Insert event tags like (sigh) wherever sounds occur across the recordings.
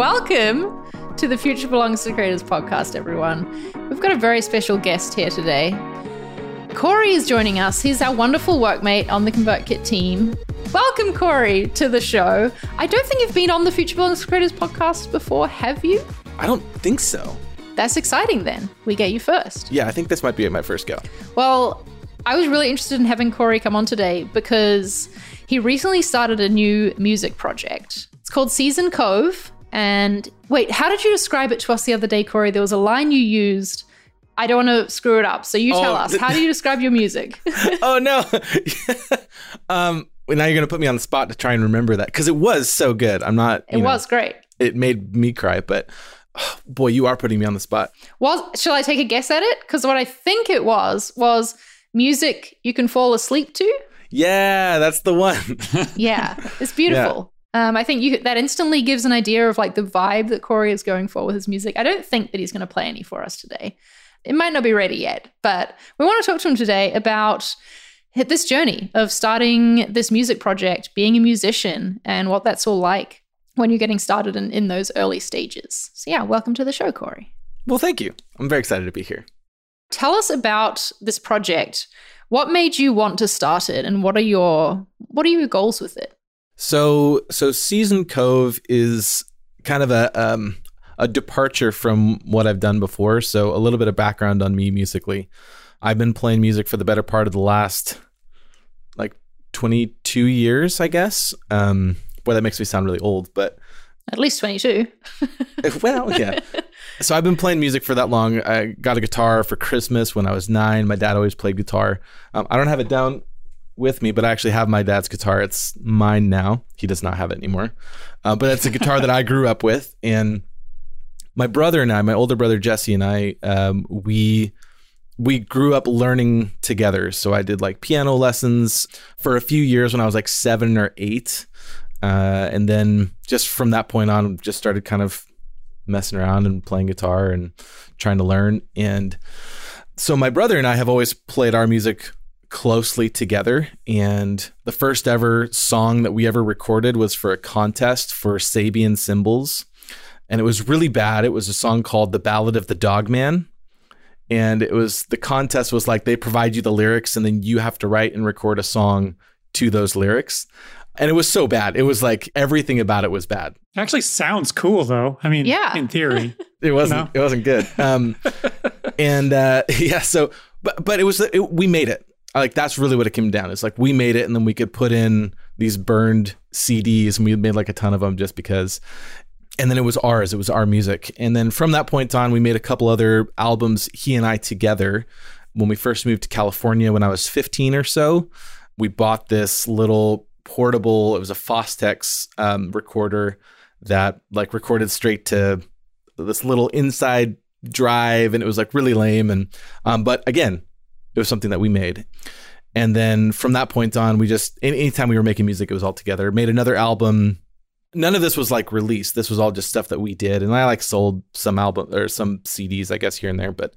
Welcome to the Future Belongs to Creators podcast, everyone. We've got a very special guest here today. Corey is joining us. He's our wonderful workmate on the ConvertKit team. Welcome, Corey, to the show. I don't think you've been on the Future Belongs to Creators podcast before, have you? I don't think so. That's exciting then. We get you first. Yeah, I think this might be my first go. Well, I was really interested in having Corey come on today because he recently started a new music project. It's called Season Cove. And wait, how did you describe it to us the other day, Corey? There was a line you used. I don't want to screw it up. So you tell Oh, us. How do you describe your music? (laughs) oh no. (laughs) um well, now you're gonna put me on the spot to try and remember that because it was so good. I'm not. it know, was great. It made me cry, but oh, (sighs) boy, you are putting me on the spot. Was shall I take a guess at it? Because what I think it was was music you can fall asleep to. Yeah, that's the one. (laughs) Yeah, it's beautiful. Um, I think you that instantly gives an idea of like the vibe that Corey is going for with his music. I don't think that he's going to play any for us today. It might not be ready yet, but we want to talk to him today about this journey of starting this music project, being a musician, and what that's all like when you're getting started in, in those early stages. So yeah, welcome to the show, Corey. well, thank you. I'm very excited to be here. Tell us about this project. What made you want to start it, and what are your what are your goals with it? So, so Season Cove is kind of a um, a departure from what I've done before. So, a little bit of background on me musically. I've been playing music for the better part of the last like 22 years, I guess. Um, boy, that makes me sound really old, but At least twenty two. (laughs) well, yeah. So I've been playing music for that long. I got a guitar for Christmas when I was nine. My dad always played guitar. Um, I don't have it down with me, but I actually have my dad's guitar. It's mine now. He does not have it anymore. Uh, but it's a guitar that I grew up with. And my brother and I, my older brother Jesse and I, um, we we grew up learning together. So I did like piano lessons for a few years when I was like seven or eight. Uh, and then just from that point on, just started kind of messing around and playing guitar and trying to learn. And so my brother and I have always played our music closely together. And the first ever song that we ever recorded was for a contest for Sabian cymbals. And it was really bad. It was a song called The Ballad of the Dog Man. And it was the contest was like they provide you the lyrics and then you have to write and record a song to those lyrics. And it was so bad. It was like everything about it was bad. It actually sounds cool, though. I mean, Yeah. in theory. (laughs) It wasn't. No. It wasn't good. Um, (laughs) and uh, (laughs) yeah. So, but but it was. It, we made it. Like that's really what it came down. To. It's like we made it, and then we could put in these burned CDs, and we made like a ton of them just because. And then it was ours. It was our music. And then from that point on, we made a couple other albums. He and I together. When we first moved to California, when I was 15 or so, we bought this little portable. It was a Fostex um, recorder that like recorded straight to this little inside drive and it was like really lame and um but again it was something that we made. And then from that point on we just anytime we were making music it was all together. Made another album. None of this was like released. This was all just stuff that we did. And i like sold some album or some cds i guess here and there. But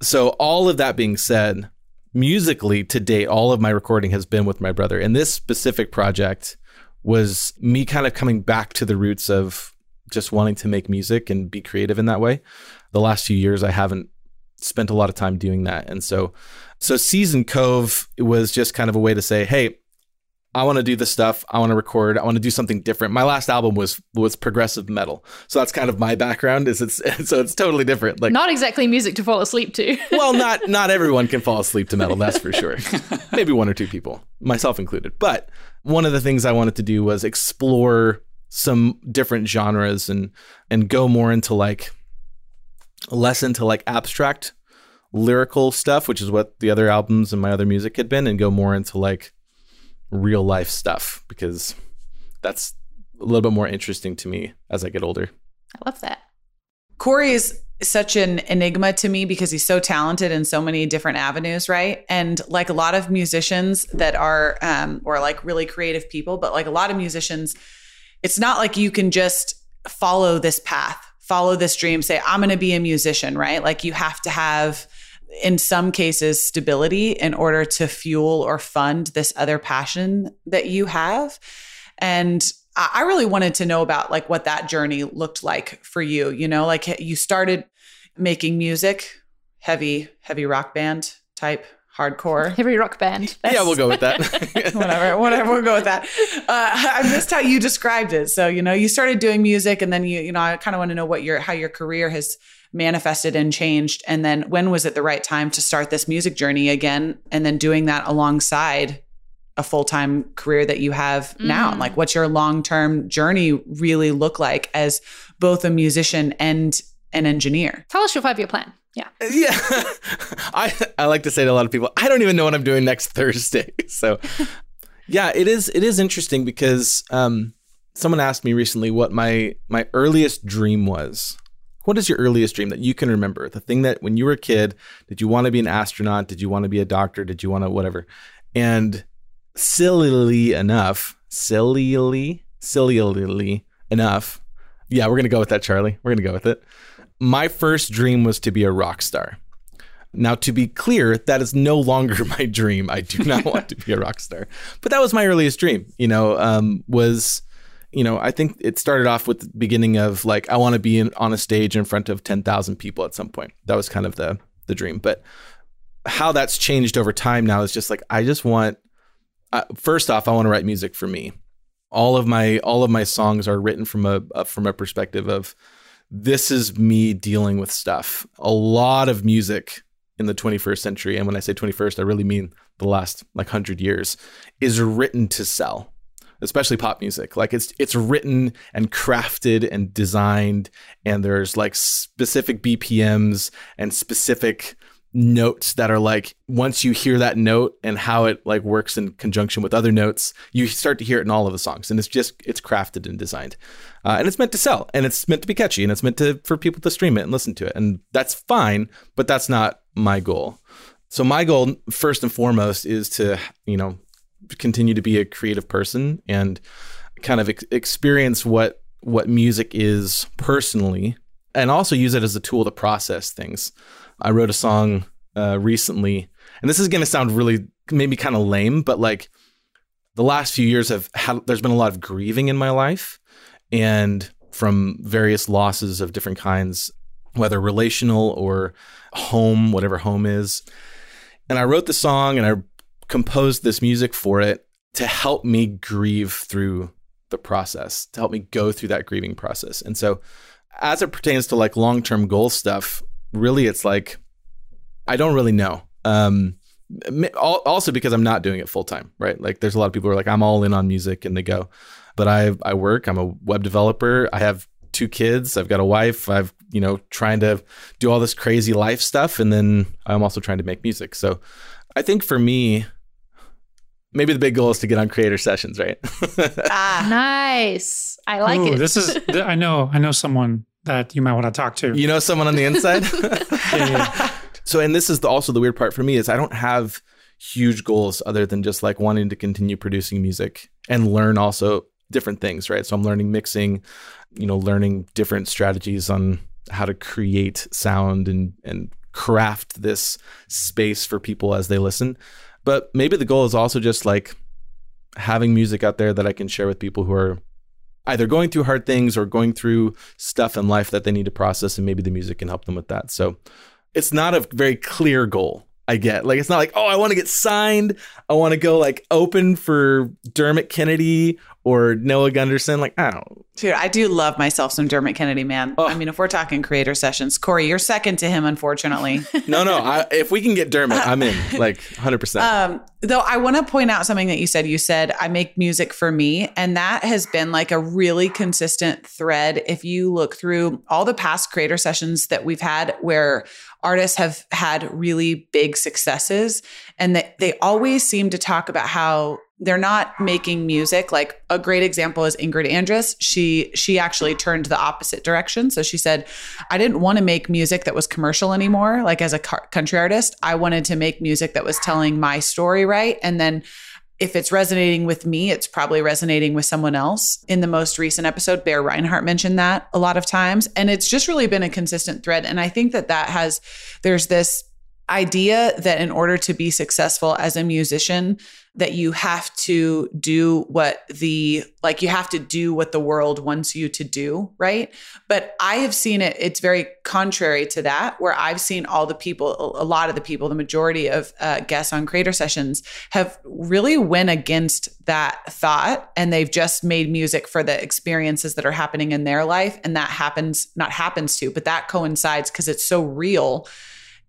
so all of that being said musically to date all of my recording has been with my brother. And this specific project was me kind of coming back to the roots of just wanting to make music and be creative in that way. The last few years I haven't spent a lot of time doing that. And so so Season Cove was just kind of a way to say, "Hey, I want to do this stuff. I want to record. I want to do something different." My last album was was progressive metal. So that's kind of my background is it's (laughs) so it's totally different. Like Not exactly music to fall asleep to. (laughs) well, not not everyone can fall asleep to metal, that's for sure. (laughs) Maybe one or two people, myself included. But one of the things I wanted to do was explore some different genres and and go more into like less into like abstract lyrical stuff, which is what the other albums and my other music had been, and go more into like real life stuff because that's a little bit more interesting to me as I get older. I love that. Corey is such an enigma to me because he's so talented in so many different avenues, right? And like a lot of musicians that are, um, or like really creative people, but like a lot of musicians, it's not like you can just follow this path, follow this dream, say, I'm going to be a musician, right? Like you have to have, in some cases, stability in order to fuel or fund this other passion that you have. And I really wanted to know about like what that journey looked like for you. You know, like you started making music, heavy, heavy rock band type hardcore. (laughs) Heavy rock band. That's, (laughs) yeah we'll go with that. (laughs) Whatever whatever we'll go with that. Uh, i missed how you described it. So you know you started doing music and then you you know i kind of want to know what your how your career has manifested and changed. And then when was it the right time to start this music journey again? And then doing that alongside a full-time career that you have mm. now like what's your long-term journey really look like as both a musician and an engineer tell us your five-year plan yeah. Yeah. (laughs) I I like to say to a lot of people, I don't even know what I'm doing next Thursday. (laughs) So yeah, it is it is interesting because um, someone asked me recently what my my earliest dream was. What is your earliest dream that you can remember? The thing that when you were a kid, did you want to be an astronaut? Did you want to be a doctor? Did you want to whatever? And sillily enough, sillily, sillily enough. Yeah, we're gonna go with that, Charli. We're gonna go with it my first dream was to be a rock star. Now, to be clear, that is no longer (laughs) my dream. I do not want to be a rock star, but that was my earliest dream. You know, um, was you know, I think it started off with the beginning of like I want to be in, on a stage in front of ten thousand people at some point. That was kind of the the dream. But how that's changed over time now is just like I just want. Uh, first off, I want to write music for me. All of my all of my songs are written from a, a from a perspective of this is me dealing with stuff. A lot of music in the 21st century, and when I say 21st, I really mean the last like 100 years, is written to sell. Especially pop music. Like it's it's written and crafted and designed and there's like specific BPMs and specific notes that are like once you hear that note and how it like works in conjunction with other notes you start to hear it in all of the songs and it's just it's crafted and designed. Uh, and it's meant to sell and it's meant to be catchy and it's meant to for people to stream it and listen to it and that's fine but that's not my goal. So my goal first and foremost is to you know continue to be a creative person and kind of ex- experience what what music is personally and also use it as a tool to process things I wrote a song uh, recently, and this is going to sound really maybe kind of lame, but like the last few years have had, there's been a lot of grieving in my life, and from various losses of different kinds, whether relational or home, whatever home is. And I wrote the song and I composed this music for it to help me grieve through the process, to help me go through that grieving process. And so, as it pertains to like long term goal stuff, really it's like I don't really know. Um, also because I'm not doing it full time, right? Like there's a lot of people who are like I'm all in on music and they go, but I I work. I'm a web developer. I have two kids. I've got a wife. I've you know trying to do all this crazy life stuff, and then I'm also trying to make music. So I think for me, maybe the big goal is to get on creator sessions, right? (laughs) ah, nice. I like Ooh, it. This is I know I know someone that you might want to talk to. You know someone on the inside? (laughs) (laughs) yeah, yeah. So, and this is the, also the weird part for me is I don't have huge goals other than just like wanting to continue producing music and learn also different things, right? So I'm learning mixing, you know, learning different strategies on how to create sound and and craft this space for people as they listen. But maybe the goal is also just like having music out there that I can share with people who are either going through hard things or going through stuff in life that they need to process and maybe the music can help them with that. So it's not a very clear goal. I get like it's not like oh I want to get signed. I want to go like open for Dermot Kennedy or Noah Gundersen. Like I don't. Dude, I do love myself some Dermot Kennedy, man. Oh. I mean, if we're talking creator sessions, Corey, you're second to him, unfortunately. (laughs) no, no. I, if we can get Dermot, I'm in. (laughs) Like 100. Um, percent Though I want to point out something that you said. You said I make music for me, and that has been like a really consistent thread. If you look through all the past creator sessions that we've had, where artists have had really big successes and that they always seem to talk about how they're not making music. Like a great example is Ingrid Andress. She she actually turned the opposite direction. So she said I didn't want to make music that was commercial anymore. Like as a country artist I wanted to make music that was telling my story right. And then if it's resonating with me, it's probably resonating with someone else. In the most recent episode, Bear Rinehart mentioned that a lot of times. And it's just really been a consistent thread. And I think that that has, there's this idea that in order to be successful as a musician that you have to do what the like you have to do what the world wants you to do right? But i have seen it it's very contrary to that where i've seen all the people a lot of the people the majority of uh, guests on creator sessions have really went against that thought and they've just made music for the experiences that are happening in their life and that happens not happens to but that coincides because it's so real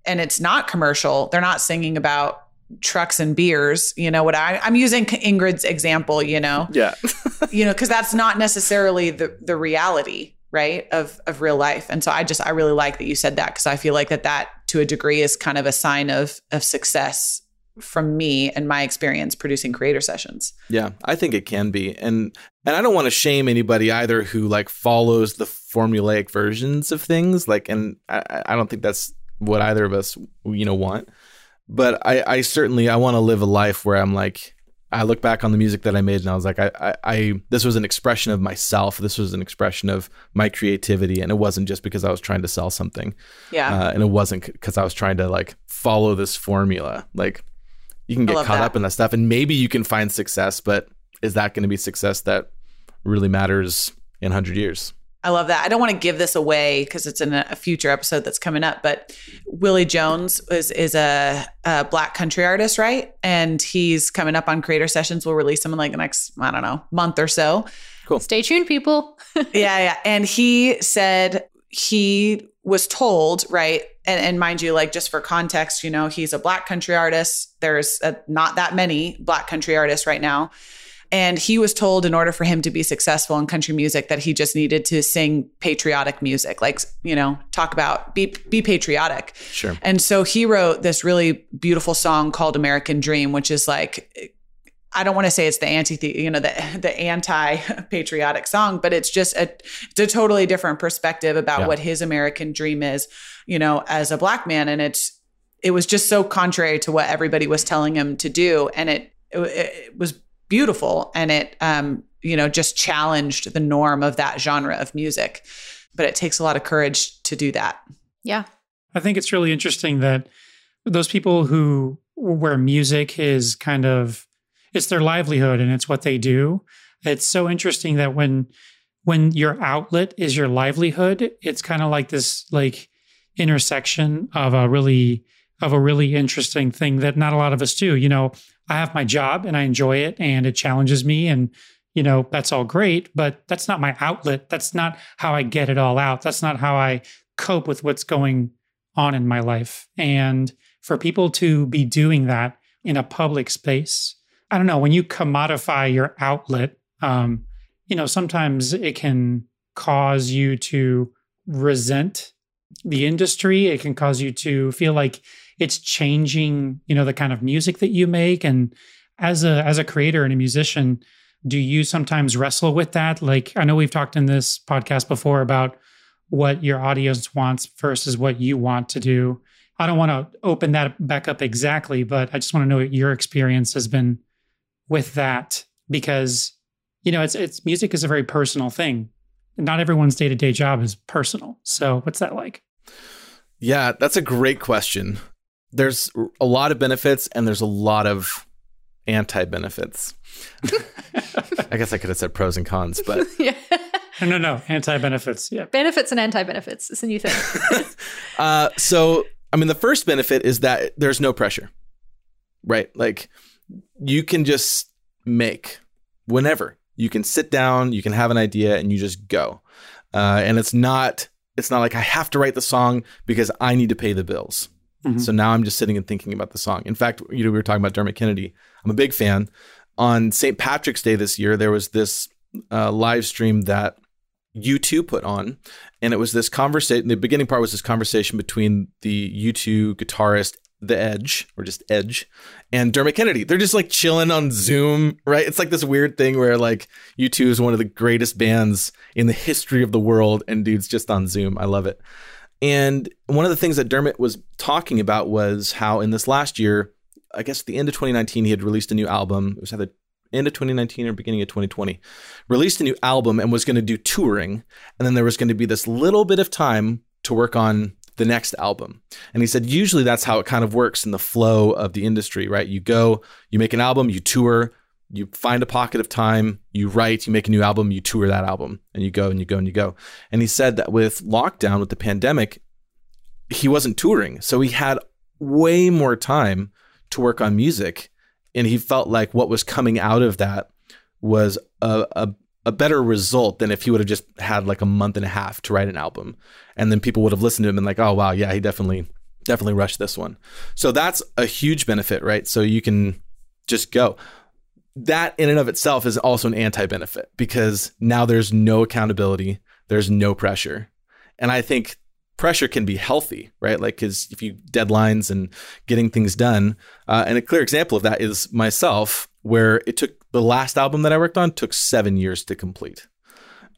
and it's not commercial. They're not singing about trucks and beers. You know what I, I'm using Ingrid's example. You know, Yeah. (laughs) (laughs) you know, because that's not necessarily the the reality, right, of of real life. And so I just I really like that you said that because I feel like that that to a degree is kind of a sign of of success from me and my experience producing creator sessions. Yeah, I think it can be. And and I don't want to shame anybody either who like follows the formulaic versions of things. Like and I, I don't think that's what either of us you know want. But I, I certainly I want to live a life where I'm like I look back on the music that I made and I was like I, I, I this was an expression of myself. This was an expression of my creativity and it wasn't just because I was trying to sell something. Yeah. Uh, and it wasn't because I was trying to like follow this formula. Like you can get caught that. up in that stuff and maybe you can find success, but is that going to be success that really matters in 100 years? I love that. I don't want to give this away because it's in a, a future episode that's coming up. But Willie Jones is is a, a black country artist, right? And he's coming up on Creator Sessions. We'll release him in like the next I don't know month or so. Cool. Stay tuned, people. (laughs) yeah, yeah. And he said he was told, right? And, and mind you, like just for context, you know, he's a black country artist. There's uh not that many black country artists right now. And he was told in order for him to be successful in country music that he just needed to sing patriotic music, like, you know, talk about be, be patriotic. Sure. And so he wrote this really beautiful song called American Dream, which is like, I don't want to say it's the anti, you know, the the anti patriotic song, but it's just a, it's a totally different perspective about Yeah. what his American dream is, you know, as a black man, and it's it was just so contrary to what everybody was telling him to do, and it it, it was beautiful, and it um you know just challenged the norm of that genre of music, but it takes a lot of courage to do that. Yeah. I think it's really interesting that those people who where music is kind of it's their livelihood and it's what they do. It's so interesting that when when your outlet is your livelihood, it's kind of like this like intersection of a really of a really interesting thing that not a lot of us do. You know, I have my job and I enjoy it and it challenges me and you know, that's all great, but that's not my outlet. That's not how I get it all out. That's not how I cope with what's going on in my life. And for people to be doing that in a public space, I don't know, when you commodify your outlet, um, you know, sometimes it can cause you to resent the industry. It can cause you to feel like it's changing, you know, the kind of music that you make. And as a as a creator and a musician, do you sometimes wrestle with that? Like I know we've talked in this podcast before about what your audience wants versus what you want to do. I don't want to open that back up exactly, but I just want to know what your experience has been with that because you know, it's it's music is a very personal thing. Not everyone's day-to-day job is personal. So, what's that like? Yeah, that's a great question. There's a lot of benefits and there's a lot of anti benefits. (laughs) I guess I could have said pros and cons, but (laughs) yeah. No, no, no, anti-benefits. Yeah. Benefits and anti benefits. It's a new thing. (laughs) uh, so I mean, the first benefit is that there's no pressure, right? Like you can just make whenever you can sit down, you can have an idea, and you just go. Uh, and it's not it's not like I have to write the song because I need to pay the bills. Mhm. So now I'm just sitting and thinking about the song. In fact, you know, we were talking about Dermot Kennedy. I'm a big fan. On St. Patrick's Day this year, there was this uh, live stream that U2 put on, and it was this conversation. The beginning part was this conversation between the U2 guitarist, The Edge, or just Edge, and Dermot Kennedy. They're just like chilling on Zoom, right? It's like this weird thing where like U2 is one of the greatest bands in the history of the world, and dude's just on Zoom. I love it. And one of the things that Dermot was talking about was how in this last year, I guess at the end of 2019, he had released a new album. It was either end of 2019 or beginning of 2020, released a new album and was going to do touring. And then there was going to be this little bit of time to work on the next album. And he said, usually that's how it kind of works in the flow of the industry, right? You go, you make an album, you tour, you find a pocket of time, you write, you make a new album, you tour that album, and you go and you go and you go. And he said that with lockdown, with the pandemic, he wasn't touring. So he had way more time to work on music. And he felt like what was coming out of that was a, a, a better result than if he would have just had like a month and a half to write an album. And then people would have listened to him and like, oh wow, yeah, he definitely definitely rushed this one. So that's a huge benefit, right? So you can just go. That in and of itself is also an anti-benefit because now there's no accountability, there's no pressure. And I think pressure can be healthy, right? Like, because if you deadlines and getting things done, uh, and a clear example of that is myself, where it took the last album that I worked on took seven years to complete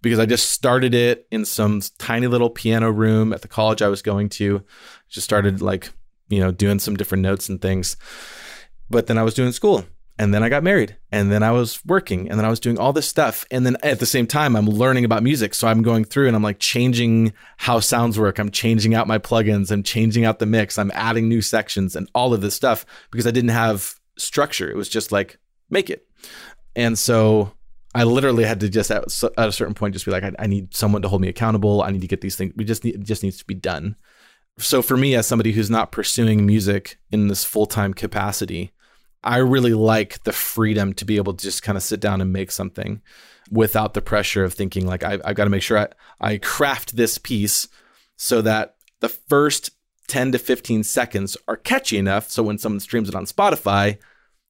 because I just started it in some tiny little piano room at the college I was going to. Just started like, you know, doing some different notes and things. But then I was doing school and then I got married and then I was working and then I was doing all this stuff and then at the same time I'm learning about music. So I'm going through and I'm like changing how sounds work. I'm changing out my plugins. I'm changing out the mix. I'm adding new sections and all of this stuff because I didn't have structure. It was just like make it. And so I literally had to just at, a certain point just be like I, I, need someone to hold me accountable. I need to get these things we just need it just needs to be done. So for me as somebody who's not pursuing music in this full-time capacity I really like the freedom to be able to just kind of sit down and make something without the pressure of thinking like I, have got to make sure I, I craft this piece so that the first 10 to 15 seconds are catchy enough so when someone streams it on Spotify,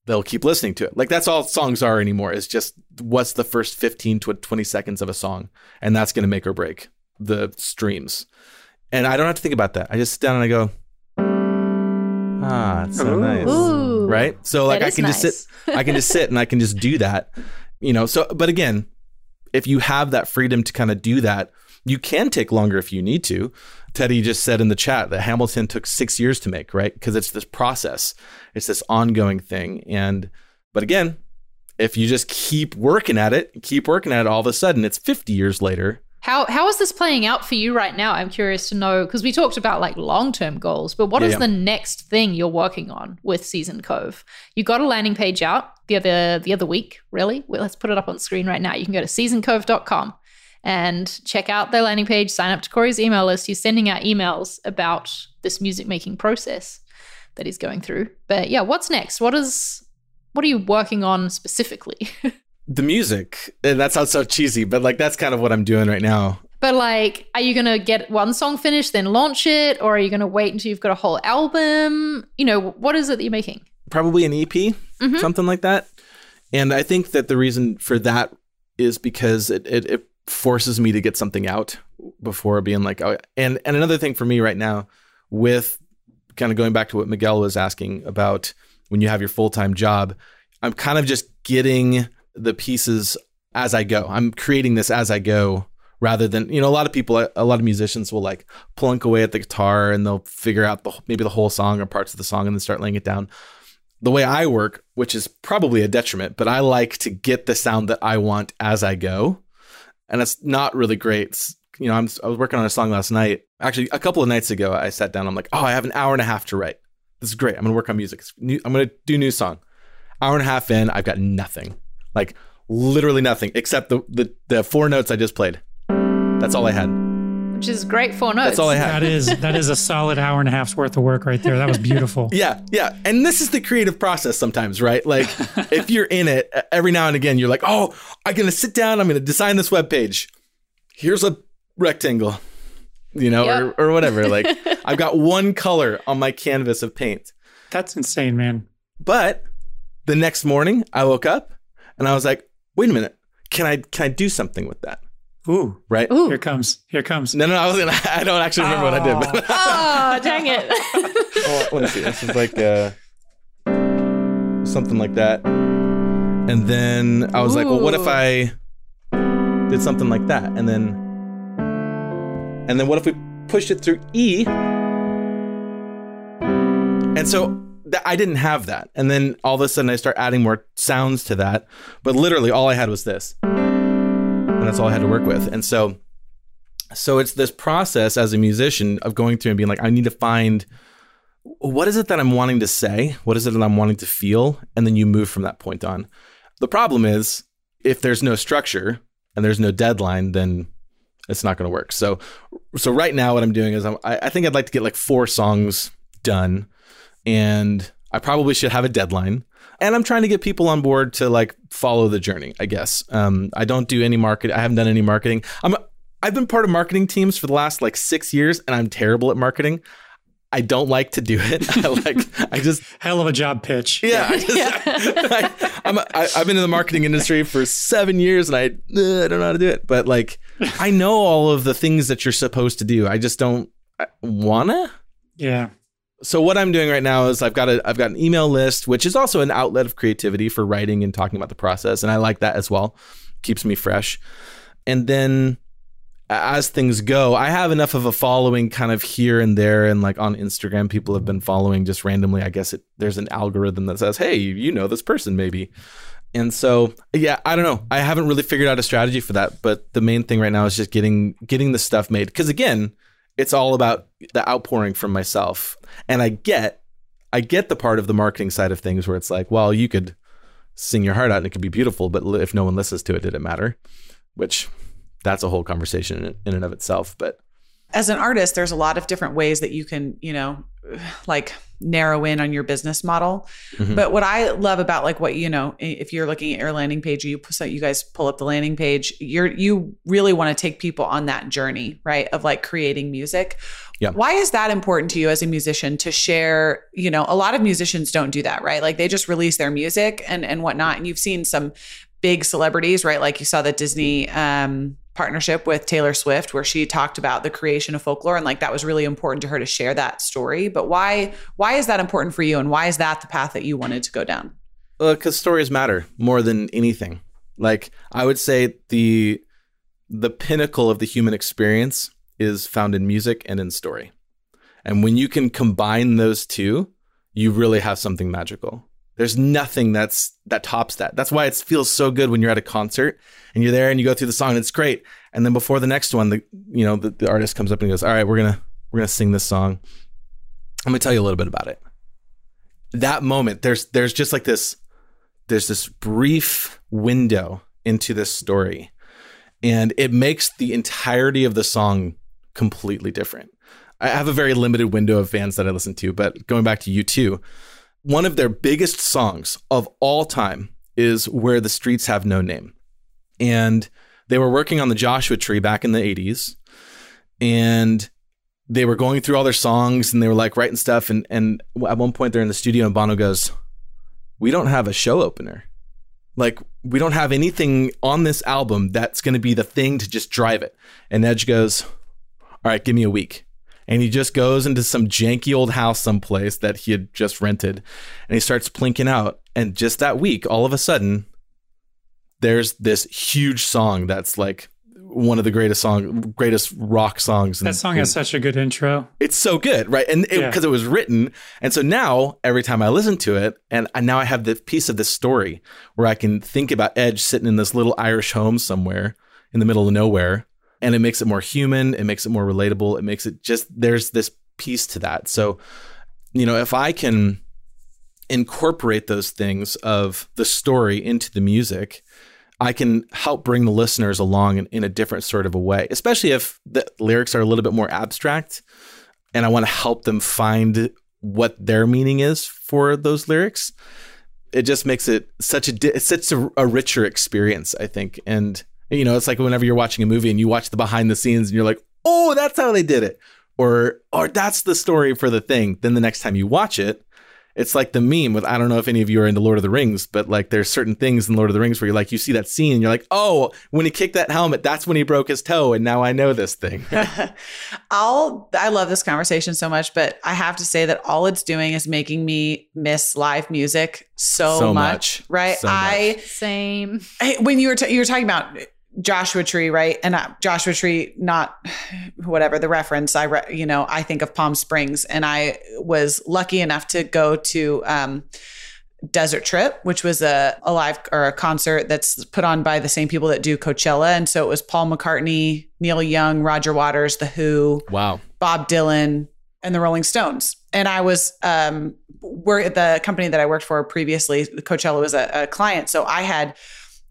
they'll keep listening to it. Like that's all songs are anymore is just what's the first 15 to 20 seconds of a song. And that's going to make or break the streams. And I don't have to think about that. I just sit down and I go, ah, it's so Ooh. nice. Ooh right? So like I can nice. just sit, I can just sit and I can just do that, you know. So, but again, if you have that freedom to kind of do that, you can take longer if you need to. Teddy just said in the chat that Hamilton took six years to make, right? Because it's this process, it's this ongoing thing. And, but again, if you just keep working at it, keep working at it, all of a sudden it's 50 years later how how is this playing out for you right now? I'm curious to know because we talked about like long term goals, but what yeah, is yeah. the next thing you're working on with Season Cove? You got a landing page out the other the other week, really? Well, let's put it up on screen right now. You can go to seasoncove.com and check out their landing page, sign up to Corey's email list. He's sending out emails about this music making process that he's going through. But yeah, what's next? What is what are you working on specifically? (laughs) the music. And that sounds so cheesy, but like that's kind of what I'm doing right now. But like, are you gonna get one song finished, then launch it, or are you gonna wait until you've got a whole album? You know, what is it that you're making? Probably an EP, mm-hmm. something like that. And I think that the reason for that is because it, it, it forces me to get something out before being like, oh, and and another thing for me right now, with kind of going back to what Miguel was asking about when you have your full time job, I'm kind of just getting the pieces as I go. I'm creating this as I go rather than you know a lot of people a lot of musicians will like plunk away at the guitar and they'll figure out the maybe the whole song or parts of the song and then start laying it down. The way i work which is probably a detriment but i like to get the sound that i want as i go. And it's not really great. It's, you know I'm, i was working on a song last night. Actually a couple of nights ago i sat down i'm like oh i have an hour and a half to write. This is great. I'm gonna work on music. New, i'm gonna do new song. Hour and a half in i've got nothing like literally nothing except the, the, the four notes I just played. That's all I had. Which is great four notes. That's all I had. That is that is a solid hour and a half's worth of work right there. That was beautiful. (laughs) yeah, yeah. And this is the creative process sometimes, right? Like (laughs) if you're in it, every now and again you're like, "Oh, I'm going to sit down, I'm going to design this web page. Here's a rectangle." You know, yep. or, or whatever. Like (laughs) I've got one color on my canvas of paint. That's insane, man. But the next morning, I woke up and I was like, wait a minute, can I can I do something with that? Ooh, right. Ooh. Here comes. Here comes. No, no, I was gonna. (laughs) I don't actually remember oh. what I did. But (laughs) oh, dang it! oh, let me see. This is like uh, something like that. And then I was Ooh. like, well, what if I did something like that? And then, and then what if we pushed it through E? And so I didn't have that. And then all of a sudden I start adding more sounds to that. But literally all I had was this. And that's all I had to work with. And so So it's this process as a musician of going through and being like, I need to find what is it that I'm wanting to say? What is it that I'm wanting to feel? And then you move from that point on. The problem is if there's no structure and there's no deadline, then it's not going to work. So, so right now, what I'm doing is I'm, I, I think I'd like to get like four songs done, and I probably should have a deadline. And I'm trying to get people on board to like follow the journey. I guess um, I don't do any market. I haven't done any marketing. I'm I've been part of marketing teams for the last like six years, and I'm terrible at marketing. I don't like to do it. (laughs) I like I just hell of a job pitch. Yeah, I just, yeah. (laughs) I, I'm a, I, I've been in the marketing industry for seven years, and I uh, I don't know how to do it. But like I know all of the things that you're supposed to do. I just don't wanna. Yeah. So what I'm doing right now is I've got a I've got an email list, which is also an outlet of creativity for writing and talking about the process, and I like that as well. Keeps me fresh. And then as things go, I have enough of a following kind of here and there. And like on Instagram, people have been following just randomly. I guess it, there's an algorithm that says, hey, you know this person maybe. And so, yeah, I don't know. I haven't really figured out a strategy for that. But the main thing right now is just getting getting the stuff made. Because again, it's all about the outpouring from myself. And I get, I get the part of the marketing side of things where it's like, well, you could sing your heart out and it could be beautiful, but if no one listens to it, did it matter? Which that's a whole conversation in and of itself. But as an artist, there's a lot of different ways that you can, you know, (sighs) like narrow in on your business model. Mm-hmm. But what I love about like what you know, if you're looking at your landing page, you so you guys pull up the landing page, you're you really want to take people on that journey, right? Of like creating music. Yeah. Why is that important to you as a musician to share? You know, a lot of musicians don't do that, right? Like they just release their music and and whatnot. And you've seen some big celebrities, right? Like you saw the Disney um partnership with Taylor Swift where she talked about the creation of folklore and like that was really important to her to share that story. But why why is that important for you and why is that the path that you wanted to go down? Well, cuz stories matter more than anything. Like I would say the the pinnacle of the human experience is found in music and in story. And when you can combine those two, you really have something magical. There's nothing that's that tops that. That's why it feels so good when you're at a concert and you're there and you go through the song and it's great. And then before the next one, the you know the, the artist comes up and goes, "All right, we're gonna we're gonna sing this song." Let me tell you a little bit about it. That moment, there's there's just like this there's this brief window into this story, and it makes the entirety of the song completely different. I have a very limited window of fans that I listen to, but going back to U2, one of their biggest songs of all time is Where the Streets Have No Name. And they were working on the Joshua Tree back in the 80s. And they were going through all their songs and they were like writing stuff. And, and at one point, they're in the studio, and Bono goes, We don't have a show opener. Like, we don't have anything on this album that's going to be the thing to just drive it. And Edge goes, All right, give me a week and he just goes into some janky old house someplace that he had just rented and he starts plinking out. And just that week all of a sudden there's this huge song that's like one of the greatest song greatest rock songs that song has such a good intro. It's so good right? And because it, yeah. it, was written. And so now every time i listen to it and I, now i have the piece of this story where i can think about edge sitting in this little irish home somewhere in the middle of nowhere and it makes it more human it makes it more relatable it makes it just there's this piece to that. So you know if i can incorporate those things of the story into the music i can help bring the listeners along in, in a different sort of a way especially if the lyrics are a little bit more abstract and i want to help them find what their meaning is for those lyrics. It just makes it such a it's such a, a richer experience i think. And you know, it's like whenever you're watching a movie and you watch the behind the scenes and you're like, oh, that's how they did it. Or, or that's the story for the thing. Then the next time you watch it, it's like the meme with I don't know if any of you are into Lord of the Rings, but like there's certain things in Lord of the Rings where you're like you see that scene and you're like, oh, when he kicked that helmet, that's when he broke his toe, and now I know this thing. (laughs) I'll I love this conversation so much, but I have to say that all it's doing is making me miss live music so, so much, much, Right? So I much. same. I, when you were t- you were talking about Joshua Tree, right? And uh, Joshua Tree, not whatever the reference. I, re- you know, I think of Palm Springs, and I was lucky enough to go to um, Desert Trip, which was a, a live or a concert that's put on by the same people that do Coachella. And so it was Paul McCartney, Neil Young, Roger Waters, The Who, Wow. Bob Dylan, and the Rolling Stones. And I was um at the company that I worked for previously, Coachella was a, a client. So I had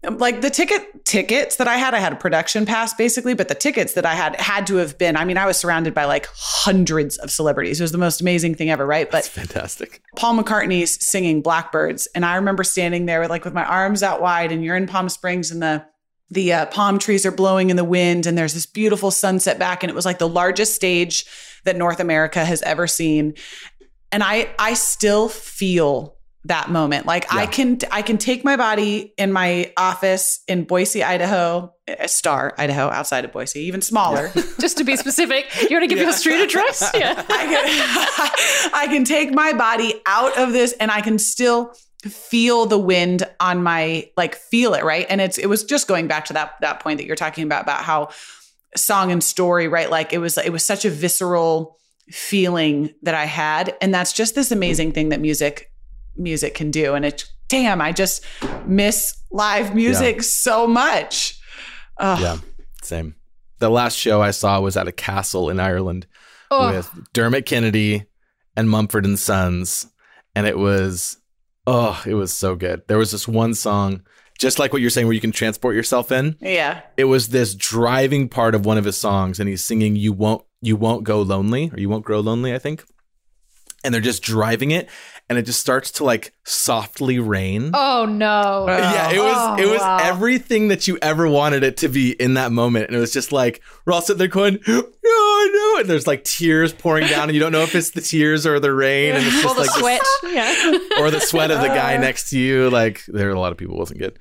like the ticket tickets that I had, I had a production pass basically, but the tickets that I had had to have been, I mean, I was surrounded by like hundreds of celebrities. It was the most amazing thing ever, right? But That's fantastic. Paul McCartney's singing Blackbirds. And I remember standing there with like with my arms out wide and you're in Palm Springs and the the uh, palm trees are blowing in the wind and there's this beautiful sunset back and it was like the largest stage that North America has ever seen. And I I still feel that moment. Like I can I can take my body in my office in Boise, Idaho, a Star, Idaho, outside of Boise, even smaller. (laughs) Just to be specific, you want to give your street address? (laughs) Yeah. I can, (laughs) I can take my body out of this and I can still feel the wind on my like feel it right and it's it was just going back to that that point that you're talking about about how song and story right like it was it was such a visceral feeling that I had and that's just this amazing thing that music music can do and it damn I just miss live music so much Ugh. Yeah. Same. The last show I saw was at a castle in Ireland Oh, with Dermot Kennedy and Mumford and Sons. And it was, oh, it was so good. There was this one song, just like what you're saying, where you can transport yourself in. yeah It was this driving part of one of his songs, and he's singing "You won't, you won't go lonely," or "You won't grow lonely," I think. And they're just driving it, and it just starts to like softly rain. oh no. Yeah, it was Oh, it was wow. everything that you ever wanted it to be in that moment. And it was just like we're all sitting there going, Oh no, and there's like tears pouring down, and you don't know if it's the tears or the rain, and it's Or just the like this- sweat. (laughs) yeah. (laughs) or the sweat of the guy next to you. Like there were a lot of people it wasn't good.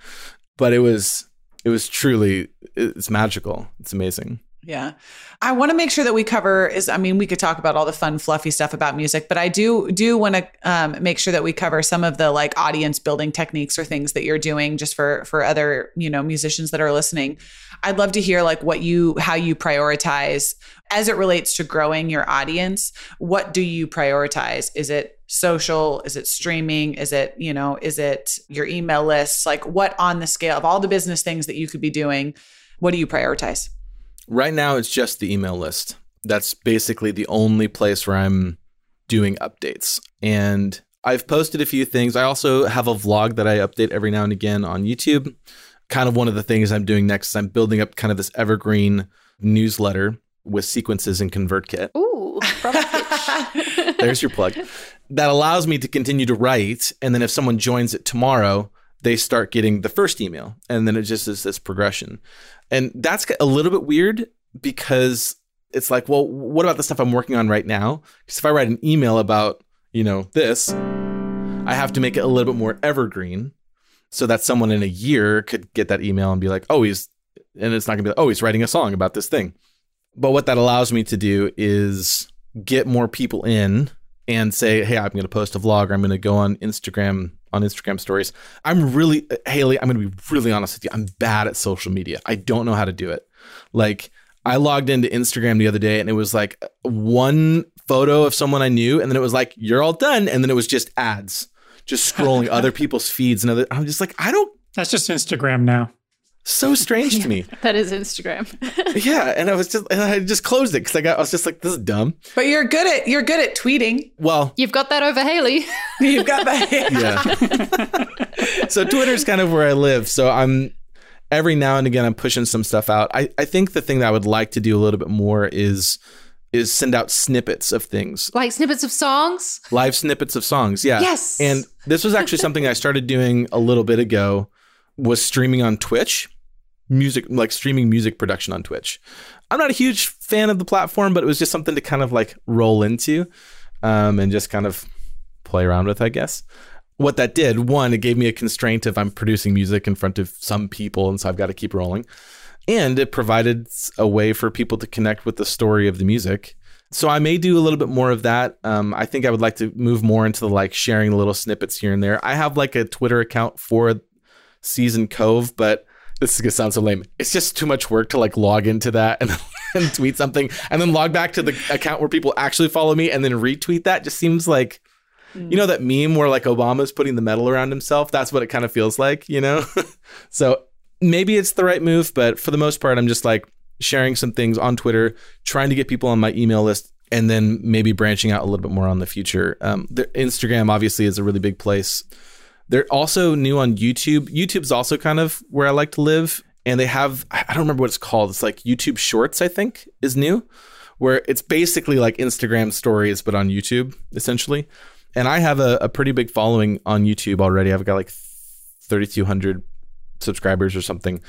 But it was it was truly it's magical. It's amazing. Yeah. I want to make sure that we cover is I mean we could talk about all the fun fluffy stuff about music, but I do do want to um, make sure that we cover some of the like audience building techniques or things that you're doing just for for other, you know, musicians that are listening. I'd love to hear like what you how you prioritize as it relates to growing your audience. What do you prioritize? Is it social? Is it streaming? Is it, you know, is it your email lists? Like what on the scale of all the business things that you could be doing, what do you prioritize? Right now it's just the email list. That's basically the only place where I'm doing updates. And I've posted a few things. I also have a vlog that I update every now and again on YouTube. Kind of one of the things I'm doing next is I'm building up kind of this evergreen newsletter with sequences in ConvertKit. Ooh. (laughs) There's your plug. That allows me to continue to write. And then if someone joins it tomorrow, they start getting the first email. And then it just is this progression. And that's a little bit weird because it's like, well, what about the stuff I'm working on right now? Because if I write an email about, you know, this, I have to make it a little bit more evergreen so that someone in a year could get that email and be like, oh, he's, and it's not gonna be like, oh, he's writing a song about this thing. But what that allows me to do is get more people in and say, hey, I'm going to post a vlog or I'm going to go on Instagram on Instagram stories. I'm really, Haley, I'm going to be really honest with you. I'm bad at social media. I don't know how to do it. Like, I logged into Instagram the other day and it was like one photo of someone I knew, and then it was like, you're all done. And then it was just ads, just scrolling (laughs) other people's feeds and other. I'm just like, I don't, That's just Instagram now. So strange to (laughs) me. that is Instagram. (laughs) yeah. And I was just, and I just closed it because I got, I was just like, this is dumb. But you're good at you're good at tweeting. Well, You've got that over Haley. (laughs) You've got that. yeah. so Twitter's kind of where I live. So I'm every now and again I'm pushing some stuff out. I, I think the thing that I would like to do a little bit more is is send out snippets of things. like snippets of songs. Live snippets of songs. Yeah. Yes. And this was actually something I started doing a little bit ago was streaming on Twitch. Music like streaming music production on Twitch. I'm not a huge fan of the platform, but it was just something to kind of like roll into um, and just kind of play around with, I guess. What that did, one, it gave me a constraint of I'm producing music in front of some people, and so I've got to keep rolling. And it provided a way for people to connect with the story of the music. So I may do a little bit more of that. Um, I think I would like to move more into the like sharing little snippets here and there. I have like a Twitter account for Season Cove, but this is gonna sound so lame. It's just too much work to like log into that and, (laughs) and tweet something and then log back to the account where people actually follow me and then retweet that. Just seems like. You know that meme where like Obama's putting the medal around himself? That's what it kind of feels like, you know? (laughs) so maybe it's the right move, but for the most part, I'm just like sharing some things on Twitter, trying to get people on my email list, and then maybe branching out a little bit more on the future. Um, the, Instagram obviously is a really big place. They're also new on YouTube. YouTube's also kind of where I like to live. And they have, I don't remember what it's called. It's like YouTube Shorts, I think, is new, where it's basically like Instagram stories, but on YouTube, essentially. And I have a, a pretty big following on YouTube already. I've got like 3,200 subscribers or something.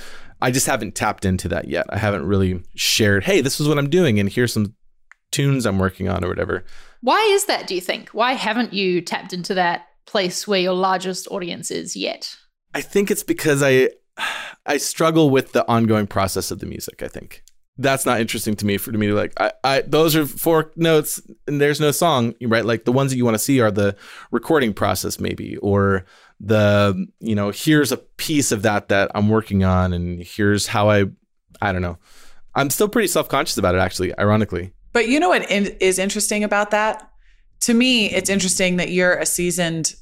I just haven't tapped into that yet. I haven't really shared, hey, this is what I'm doing, and here's some tunes I'm working on or whatever. Why is that, do you think? Why haven't you tapped into that place where your largest audience is yet? I think it's because I (sighs) I struggle with the ongoing process of the music, I think. That's not interesting to me for to me to like I, I those are four notes and there's no song, right? Like the ones that you want to see are the recording process maybe or the you know here's a piece of that that I'm working on and here's how I I don't know. I'm still pretty self-conscious about it actually, ironically. But you know what is interesting about that? To me, it's interesting that you're a seasoned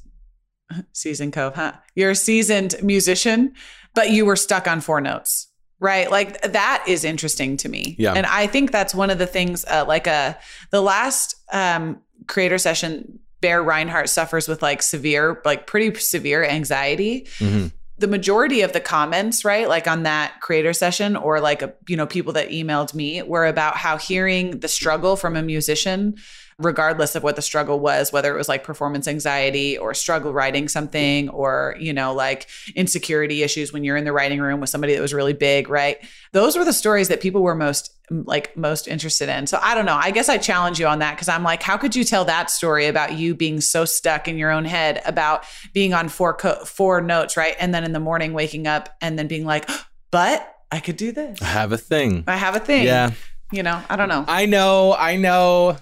seasoned cove, huh? You're a seasoned musician, but you were stuck on four notes. Right. Like that is interesting to me. Yeah. And I think that's one of the things, uh, like a, uh, the last um, creator session Bear Rinehart suffers with like severe, like pretty severe anxiety. Mm-hmm. The majority of the comments, right, like on that creator session or like, a, you know, people that emailed me were about how hearing the struggle from a musician regardless of what the struggle was, whether it was like performance anxiety or struggle writing something or, you know, like insecurity issues when you're in the writing room with somebody that was really big, right? Those were the stories that people were most like most interested in. So I don't know. I guess I challenge you on that because I'm like, how could you tell that story about you being so stuck in your own head about being on four co- four notes, right? And then in the morning waking up and then being like, (gasps) but I could do this. I have a thing. I have a thing. Yeah. You know, I don't know. I know. I know.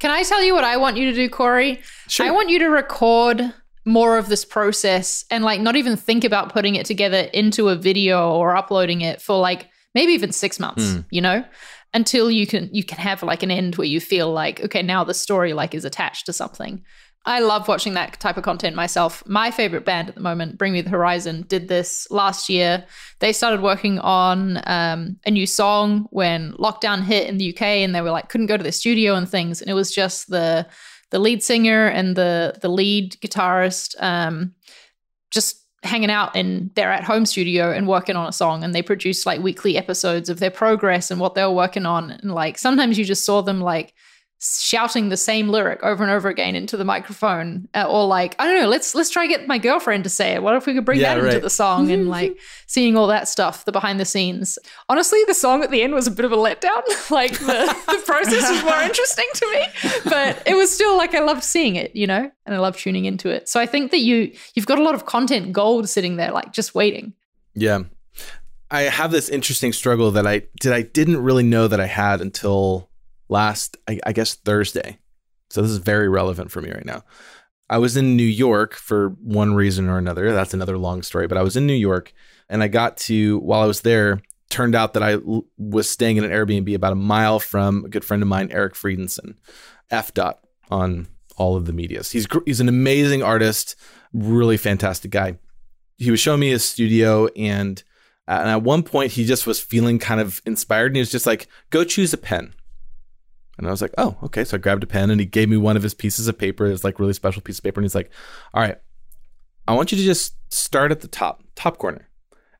Can I tell you what I want you to do, Corey? Sure. I want you to record more of this process and like not even think about putting it together into a video or uploading it for like maybe even 6 months, mm. you know? Until you can you can have like an end where you feel like okay, now the story like is attached to something. I love watching that type of content myself. My favorite band at the moment, Bring Me the Horizon, did this last year. They started working on um, a new song when lockdown hit in the UK, and they were like couldn't go to the studio and things. And it was just the the lead singer and the the lead guitarist um, just hanging out in their at home studio and working on a song. And they produced like weekly episodes of their progress and what they were working on. And like sometimes you just saw them like shouting the same lyric over and over again into the microphone uh, or like i don't know let's let's try to get my girlfriend to say it. What if we could bring yeah, that right. into the song and (laughs) like seeing all that stuff the behind the scenes? Honestly the song at the end was a bit of a letdown. (laughs) Like the, the process was more (laughs) interesting to me but it was still like i loved seeing it you know and i love tuning into it. So i think that you you've got a lot of content gold sitting there like just waiting. Yeah. I have this interesting struggle that i did i didn't really know that i had until last, I, I guess, Thursday. So this is very relevant for me right now. I was in New York for one reason or another. That's another long story, but I was in New York and I got to, while I was there, turned out that I l- was staying in an Airbnb about a mile from a good friend of mine, Eric Friedensohn, F dot on all of the medias. He's he's an amazing artist, really fantastic guy. He was showing me his studio, and uh, and at one point he just was feeling kind of inspired, and he was just like, "Go choose a pen." And I was like, oh, okay. So I grabbed a pen and he gave me one of his pieces of paper. It's like really special piece of paper. And he's like, all right, I want you to just start at the top, top corner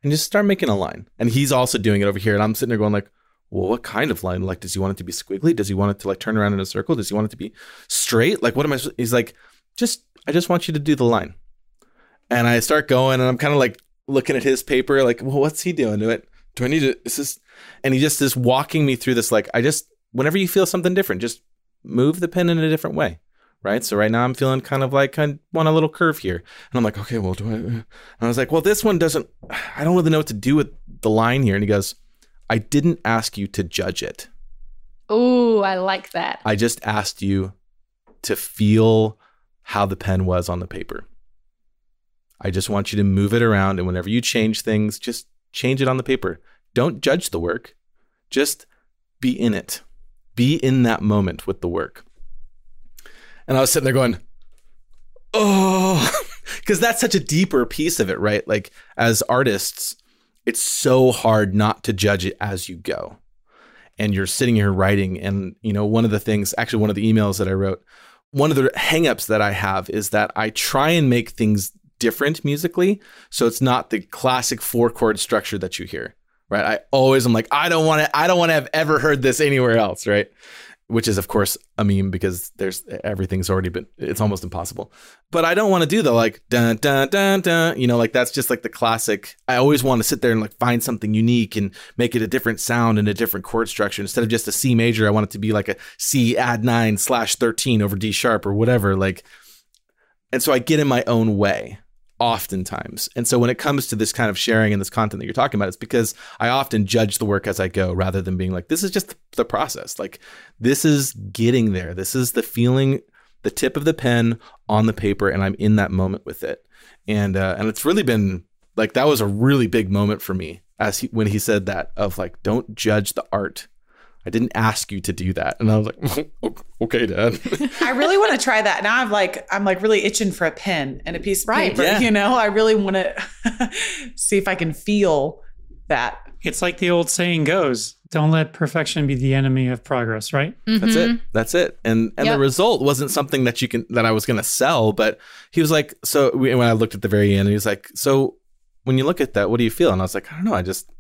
and just start making a line. And he's also doing it over here. And I'm sitting there going like, well, what kind of line? Like, does he want it to be squiggly? Does he want it to like turn around in a circle? Does he want it to be straight? Like, what am I? He's like, just, I just want you to do the line. And I start going and I'm kind of like looking at his paper, like, well, what's he doing to it? Do I need to, is this, and he just is walking me through this, like, I just, whenever you feel something different, just move the pen in a different way. Right. So right now I'm feeling kind of like I want a little curve here. And I'm like, okay, well, do I? Uh, and I was like, well, this one doesn't, I don't really know what to do with the line here. And he goes, I didn't ask you to judge it. Oh, I like that. I just asked you to feel how the pen was on the paper. I just want you to move it around. And whenever you change things, just change it on the paper. Don't judge the work, just be in it be in that moment with the work. And I was sitting there going, oh, (laughs) because that's such a deeper piece of it, right? Like as artists, it's so hard not to judge it as you go. And you're sitting here writing. And, you know, one of the things, actually, one of the emails that I wrote, one of the hangups that I have is that I try and make things different musically. So it's not the classic four chord structure that you hear, right? I always am like, I don't want to, I don't want to have ever heard this anywhere else, right? which is of course a meme because there's everything's already been it's almost impossible. But I don't want to do the like dun dun dun dun, you know, like that's just like the classic. I always want to sit there and like find something unique and make it a different sound and a different chord structure instead of just a C major. I want it to be like a C add nine slash thirteen over D sharp or whatever. Like, and so I get in my own way oftentimes. And so when it comes to this kind of sharing and this content that you're talking about, it's because I often judge the work as I go rather than being like, this is just the process. Like, this is getting there. This is the feeling, the tip of the pen on the paper, and I'm in that moment with it. And uh, and it's really been like that was a really big moment for me as he, when he said that of like, don't judge the art I didn't ask you to do that. And I was like, (laughs) okay, dad. (laughs) I really want to try that. Now I'm like, I'm like really itching for a pen and a piece of right. paper. Yeah. You know, I really want to (laughs) see if I can feel that. It's like the old saying goes, don't let perfection be the enemy of progress, right? Mm-hmm. That's it. That's it. And and Yep. the result wasn't something that you can that I was going to sell, but he was like, so we, when I looked at the very end, he was like, so when you look at that, what do you feel? And I was like, I don't know. I just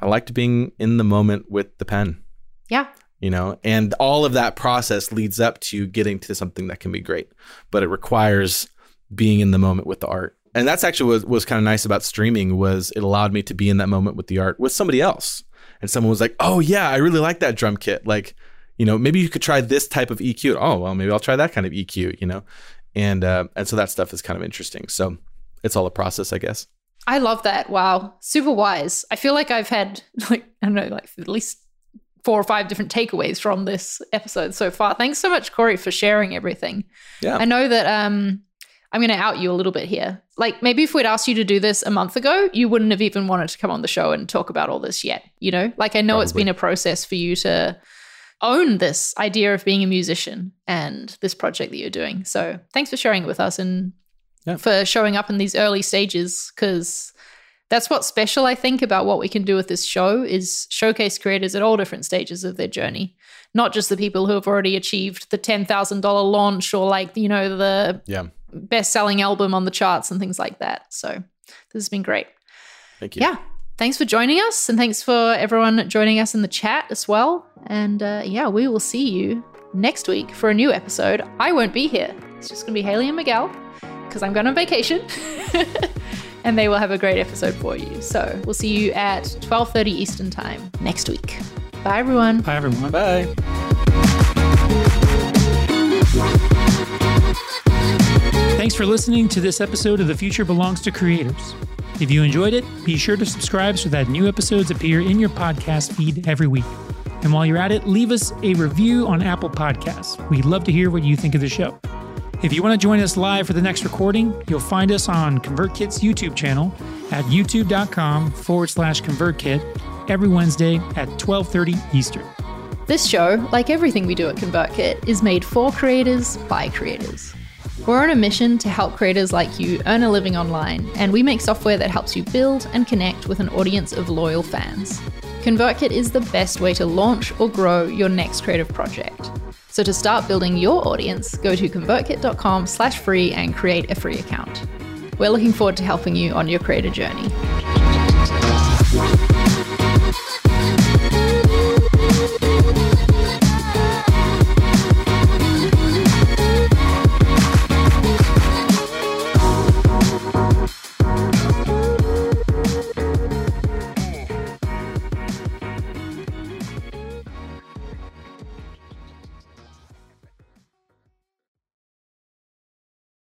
I liked being in the moment with the pen. Yeah. you know and all of that process leads up to getting to something that can be great but it requires being in the moment with the art. And that's actually what was kind of nice about streaming was it allowed me to be in that moment with the art with somebody else. And someone was like oh yeah i really like that drum kit. Like you know maybe you could try this type of eq oh well maybe i'll try that kind of eq you know? And uh, and so that stuff is kind of interesting. So it's all a process i guess I love that. Wow. Super wise. I feel like I've had like I don't know, like at least four or five different takeaways from this episode so far. Thanks so much, Corey, for sharing everything. Yeah. I know that um I'm gonna out you a little bit here. Like maybe if we'd asked you to do this a month ago, you wouldn't have even wanted to come on the show and talk about all this yet. You know? Like I know it's been a process for you to own this idea of being a musician and this project that you're doing. So thanks for sharing it with us and Yeah. for showing up in these early stages because that's what's special i think about what we can do with this show is showcase creators at all different stages of their journey not just the people who have already achieved the $10000 launch or like you know the yeah. best selling album on the charts and things like that. So this has been great. Thank you. Yeah. Thanks for joining us and thanks for everyone joining us in the chat as well. And uh, yeah we will see you next week for a new episode. I won't be here. It's just going to be haley and miguel because i'm going on vacation (laughs) and they will have a great episode for you so we'll see you at 12.30 eastern time next week bye everyone Bye, everyone. bye Thanks for listening to this episode of The Future Belongs to Creators. If you enjoyed it, be sure to subscribe so that new episodes appear in your podcast feed every week. And while you're at it, leave us a review on Apple Podcasts. We'd love to hear what you think of the show. If you want to join us live for the next recording, you'll find us on ConvertKit's YouTube channel at youtube.com forward slash ConvertKit every Wednesday at 1230 Eastern. This show, like everything we do at ConvertKit, is made for creators by creators. We're on a mission to help creators like you earn a living online, and we make software that helps you build and connect with an audience of loyal fans. ConvertKit is the best way to launch or grow your next creative project. So to start building your audience, go to convertkit.com slash free and create a free account. We're looking forward to helping you on your creator journey.